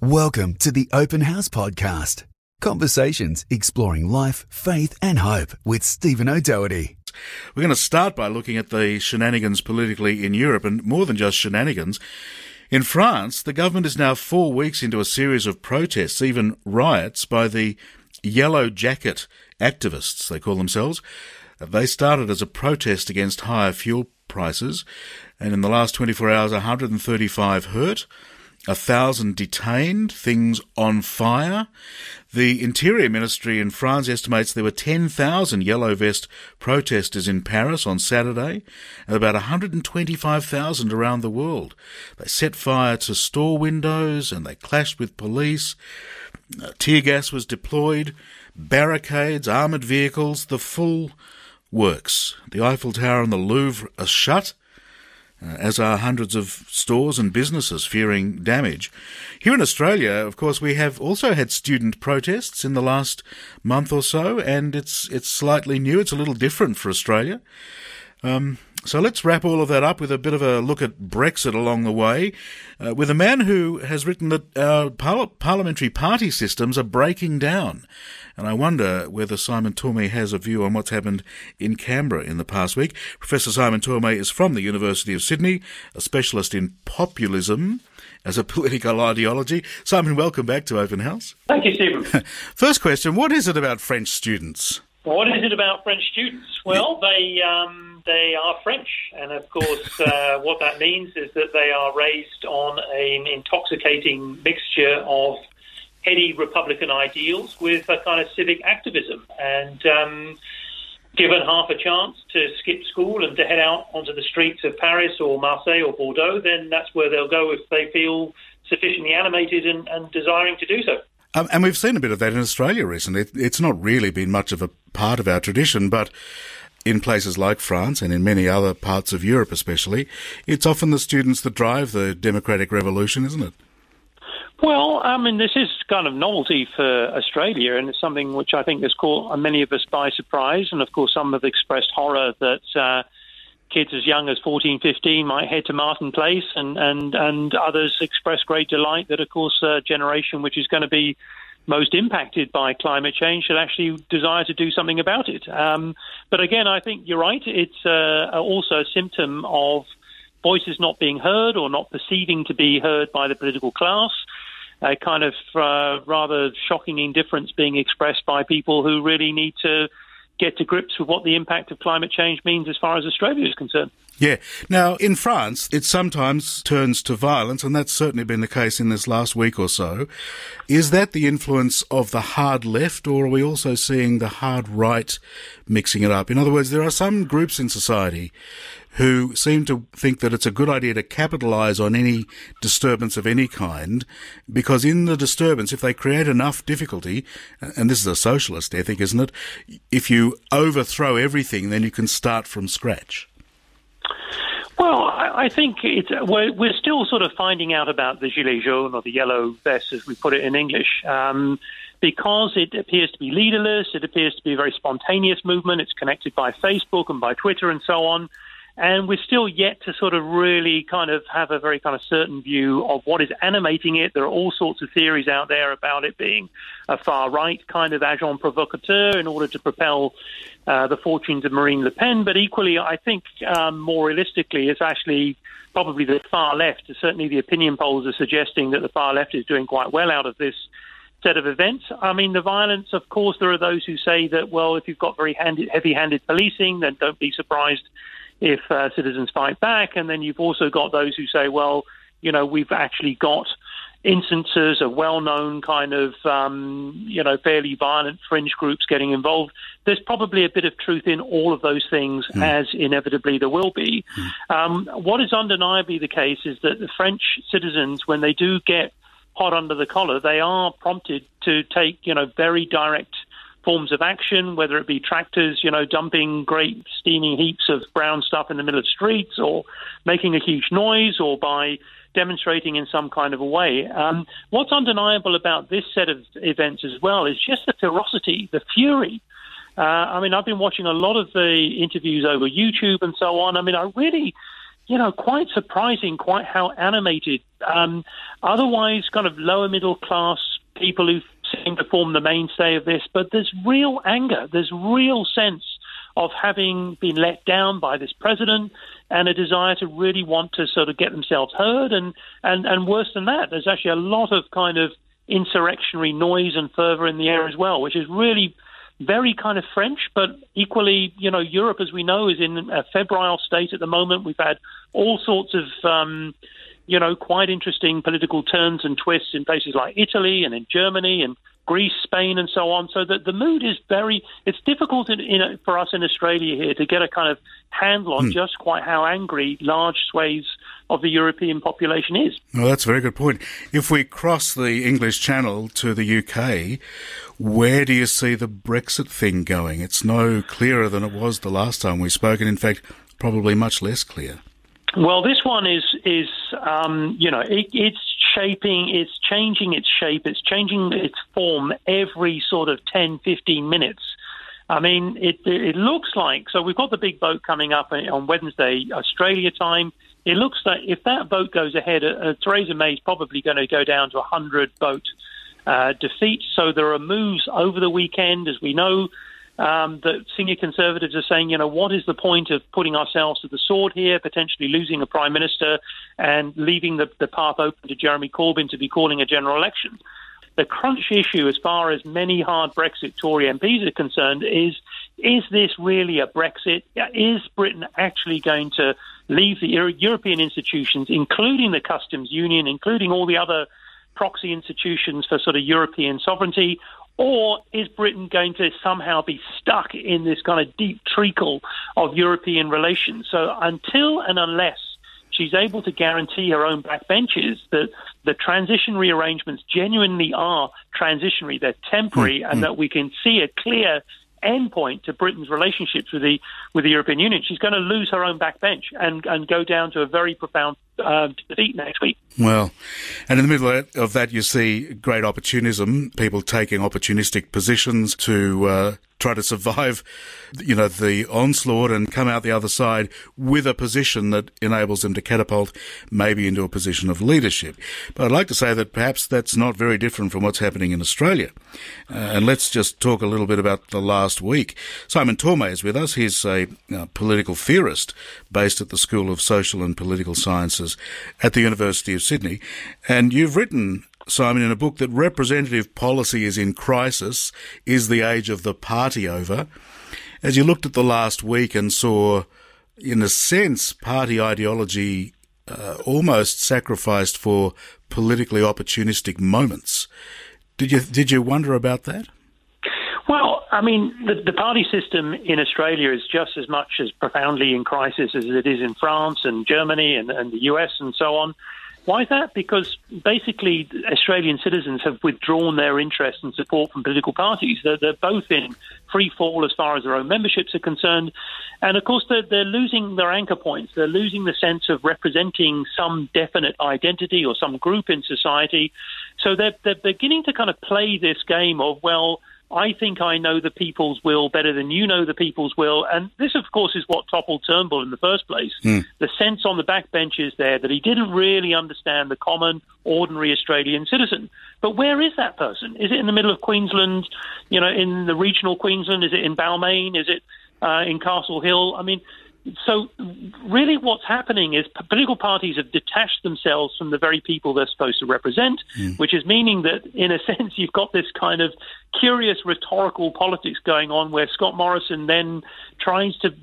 Welcome to the Open House Podcast. Conversations exploring life, faith, and hope with Stephen O'Doherty. We're going to start by looking at the shenanigans politically in Europe, and more than just shenanigans. In France, the government is now four weeks into a series of protests, even riots, by the Yellow Jacket activists, they call themselves. They started as a protest against higher fuel prices, and in the last 24 hours, 135 hurt a thousand detained, things on fire. The Interior Ministry in France estimates there were 10,000 yellow vest protesters in Paris on Saturday and about 125,000 around the world. They set fire to store windows and they clashed with police. Uh, tear gas was deployed, barricades, armoured vehicles, the full works. The Eiffel Tower and the Louvre are shut uh, as are hundreds of stores and businesses fearing damage. Here in Australia, of course, we have also had student protests in the last month or so, and it's it's slightly new. It's a little different for Australia. Um, so let's wrap all of that up with a bit of a look at Brexit along the way, uh, with a man who has written that our par- parliamentary party systems are breaking down. And I wonder whether Simon Tormey has a view on what's happened in Canberra in the past week. Professor Simon Tormey is from the University of Sydney, a specialist in populism as a political ideology. Simon, welcome back to Open House. Thank you, Stephen. First question What is it about French students? What is it about French students? Well, they um, they are French, and of course, uh, what that means is that they are raised on an intoxicating mixture of heady Republican ideals with a kind of civic activism. And um, given half a chance to skip school and to head out onto the streets of Paris or Marseille or Bordeaux, then that's where they'll go if they feel sufficiently animated and, and desiring to do so. Um, and we've seen a bit of that in Australia recently. It's not really been much of a part of our tradition, but in places like France and in many other parts of Europe, especially, it's often the students that drive the democratic revolution, isn't it? Well, I mean, this is kind of novelty for Australia, and it's something which I think has caught many of us by surprise. And of course, some have expressed horror that uh, kids as young as 14, 15 might head to Martin Place, and, and, and others express great delight that, of course, a generation which is going to be most impacted by climate change should actually desire to do something about it. Um, but again, I think you're right. It's uh, also a symptom of voices not being heard or not perceiving to be heard by the political class a kind of uh, rather shocking indifference being expressed by people who really need to get to grips with what the impact of climate change means as far as Australia is concerned. Yeah. Now, in France, it sometimes turns to violence, and that's certainly been the case in this last week or so. Is that the influence of the hard left, or are we also seeing the hard right mixing it up? In other words, there are some groups in society who seem to think that it's a good idea to capitalize on any disturbance of any kind, because in the disturbance, if they create enough difficulty, and this is a socialist ethic, isn't it? If you overthrow everything, then you can start from scratch. Well, I, think it's, we're, we're, still sort of finding out about the Gilets jaunes or the yellow vest, as we put it in English. Um, because it appears to be leaderless, it appears to be a very spontaneous movement. It's connected by Facebook and by Twitter and so on. And we're still yet to sort of really kind of have a very kind of certain view of what is animating it. There are all sorts of theories out there about it being a far right kind of agent provocateur in order to propel uh, the fortunes of Marine Le Pen. But equally, I think um, more realistically, it's actually probably the far left. Certainly, the opinion polls are suggesting that the far left is doing quite well out of this set of events. I mean, the violence, of course, there are those who say that, well, if you've got very heavy handed policing, then don't be surprised if uh, citizens fight back. And then you've also got those who say, well, you know, we've actually got instances of well-known kind of, um, you know, fairly violent fringe groups getting involved. There's probably a bit of truth in all of those things, mm. as inevitably there will be. Mm. Um, what is undeniably the case is that the French citizens, when they do get hot under the collar, they are prompted to take, you know, very direct forms of action, whether it be tractors, you know, dumping great steaming heaps of brown stuff in the middle of streets or making a huge noise or by demonstrating in some kind of a way. Um, what's undeniable about this set of events as well is just the ferocity, the fury. Uh, I mean, I've been watching a lot of the interviews over YouTube and so on. I mean, I really you know, quite surprising, quite how animated. Um, otherwise, kind of lower middle class people who seem to form the mainstay of this, but there's real anger. There's real sense of having been let down by this president and a desire to really want to sort of get themselves heard. And, and, and worse than that, there's actually a lot of kind of insurrectionary noise and fervor in the air as well, which is really very kind of French, but equally, you know, Europe, as we know, is in a febrile state at the moment. We've had all sorts of, um, you know, quite interesting political turns and twists in places like Italy and in Germany and Greece, Spain, and so on. So that the mood is very. It's difficult in, in, for us in Australia here to get a kind of handle on hmm. just quite how angry large swathes of the European population is. Well, that's a very good point. If we cross the English Channel to the UK, where do you see the Brexit thing going? It's no clearer than it was the last time we spoke, and in fact, probably much less clear. Well, this one is is um, you know it, it's shaping, it's changing its shape, it's changing its form every sort of 10, 15 minutes. I mean, it, it looks like so. We've got the big vote coming up on Wednesday, Australia time. It looks like if that vote goes ahead, uh, Theresa May is probably going to go down to a hundred vote uh, defeat. So there are moves over the weekend, as we know, um, senior conservatives are saying, you know, what is the point of putting ourselves to the sword here, potentially losing a prime minister and leaving the, the path open to Jeremy Corbyn to be calling a general election? The crunch issue, as far as many hard Brexit Tory MPs are concerned, is is this really a Brexit? Is Britain actually going to leave the European institutions, including the customs union, including all the other proxy institutions for sort of European sovereignty? Or is Britain going to somehow be stuck in this kind of deep treacle of European relations? So until and unless she's able to guarantee her own backbenches that the transitionary arrangements genuinely are transitionary, they're temporary, mm-hmm. and that we can see a clear endpoint to Britain's relationships with the with the European Union. She's going to lose her own backbench and and go down to a very profound uh, defeat next week. Well, and in the middle of that, you see great opportunism, people taking opportunistic positions to uh, try to survive, you know, the onslaught and come out the other side with a position that enables them to catapult maybe into a position of leadership. But I'd like to say that perhaps that's not very different from what's happening in Australia. Uh, and let's just talk a little bit about the last week. Simon Tormey is with us. He's a uh, political theorist based at the School of Social and Political Sciences at the University of Sydney. And you've written Simon, in a book that representative policy is in crisis. Is the age of the party over? As you looked at the last week and saw, in a sense, party ideology uh, almost sacrificed for politically opportunistic moments, did you did you wonder about that? Well, I mean, the, the, party system in Australia is just as much as profoundly in crisis as it is in France and Germany and, and the US and so on. Why is that? Because basically Australian citizens have withdrawn their interest and support from political parties. They're, they're both in free fall as far as their own memberships are concerned. And of course, they're, they're losing their anchor points. They're losing the sense of representing some definite identity or some group in society. So they're, they're beginning to kind of play this game of, well, I think I know the people's will better than you know the people's will. And this, of course, is what toppled Turnbull in the first place. Mm. The sense on the backbenches there that he didn't really understand the common, ordinary Australian citizen. But where is that person? Is it in the middle of Queensland, you know, in the regional Queensland? Is it in Balmain? Is it uh, in Castle Hill? I mean, so really what's happening is political parties have detached themselves from the very people they're supposed to represent, mm. which is meaning that in a sense you've got this kind of curious rhetorical politics going on where Scott Morrison then tries to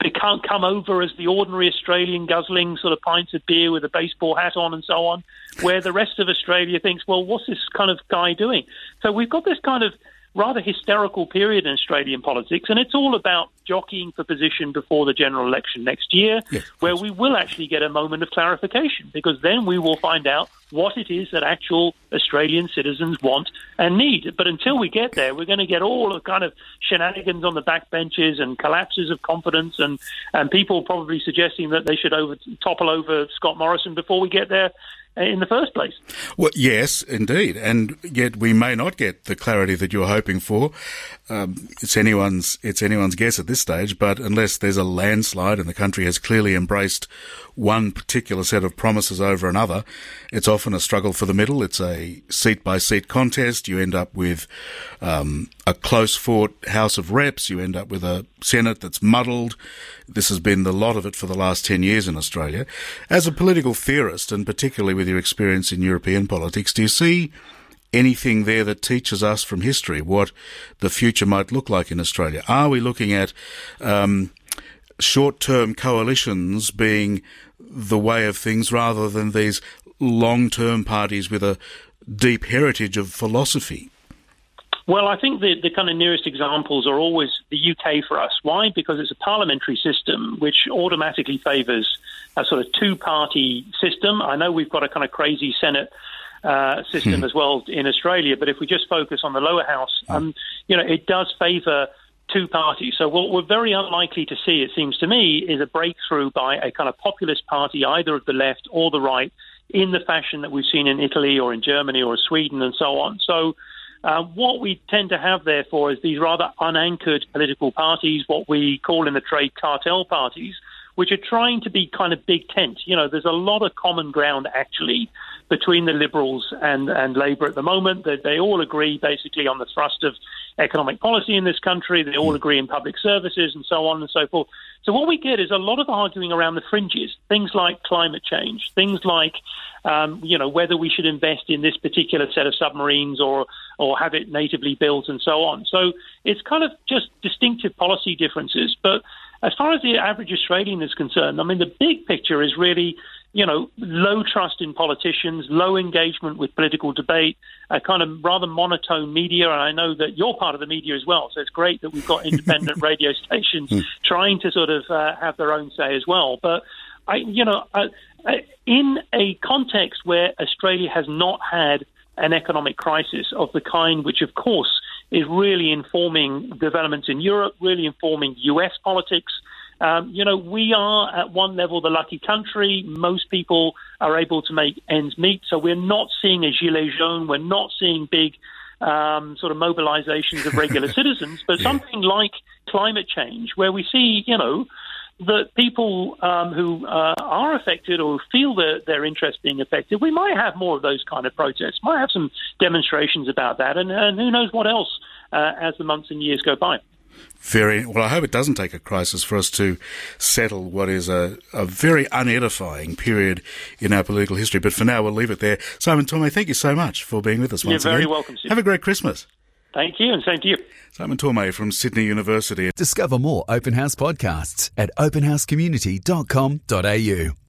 become come over as the ordinary Australian guzzling sort of pints of beer with a baseball hat on and so on, where the rest of Australia thinks, well, what's this kind of guy doing? So we've got this kind of rather hysterical period in Australian politics, and it's all about jockeying for position before the general election next year, yes, where we will actually get a moment of clarification, because then we will find out what it is that actual Australian citizens want and need. But until we get there, we're going to get all the kind of shenanigans on the backbenches and collapses of confidence, and, and people probably suggesting that they should over, topple over Scott Morrison before we get there in the first place. Well, yes, indeed, and yet we may not get the clarity that you're hoping for. Um, it's anyone's it's anyone's guess at this stage, but unless there's a landslide and the country has clearly embraced one particular set of promises over another, it's often a struggle for the middle. It's a seat by seat contest. You end up with um, a close fought House of Reps. You end up with a Senate that's muddled. This has been the lot of it for the last 10 years in Australia. As a political theorist, and particularly with your experience in European politics, do you see anything there that teaches us from history what the future might look like in Australia? Are we looking at um, short term coalitions being the way of things rather than these long term parties with a deep heritage of philosophy? Well, I think the, the kind of nearest examples are always the UK for us. Why? Because it's a parliamentary system which automatically favours a sort of two party system. I know we've got a kind of crazy Senate uh, system hmm. as well in Australia. But if we just focus on the lower house, um, you know, it does favour two parties. So what we're very unlikely to see, it seems to me, is a breakthrough by a kind of populist party, either of the left or the right, in the fashion that we've seen in Italy or in Germany or Sweden and so on. So. Uh, what we tend to have, therefore, is these rather unanchored political parties, what we call in the trade cartel parties, which are trying to be kind of big tent. You know, there's a lot of common ground actually between the Liberals and, and Labour at the moment. They, they all agree basically on the thrust of economic policy in this country. They all agree in public services and so on and so forth. So what we get is a lot of arguing around the fringes, things like climate change, things like um, you know whether we should invest in this particular set of submarines or or have it natively built and so on. So it's kind of just distinctive policy differences, but as far as the average Australian is concerned, I mean, the big picture is really, you know, low trust in politicians, low engagement with political debate, a kind of rather monotone media. And I know that you're part of the media as well, so it's great that we've got independent radio stations hmm. trying to sort of uh, have their own say as well. But I, you know, uh, in a context where Australia has not had an economic crisis of the kind which, of course, is really informing developments in Europe, really informing US politics. Um, you know, we are at one level the lucky country. Most people are able to make ends meet. So we're not seeing a gilet jaune. We're not seeing big um, sort of mobilizations of regular citizens. But yeah. something like climate change, where we see, you know, that people um, who uh, are affected or feel their, their interest being affected, we might have more of those kind of protests, might have some demonstrations about that, and, and who knows what else uh, as the months and years go by. Very well. I hope it doesn't take a crisis for us to settle what is a, a very unedifying period in our political history. But for now, we'll leave it there. Simon Tormey, thank you so much for being with us You're very again. welcome. Sir. Have a great Christmas. Thank you, and same to you. Simon Tormey from Sydney University. Discover more Open House podcasts at openhousecommunity.com.au.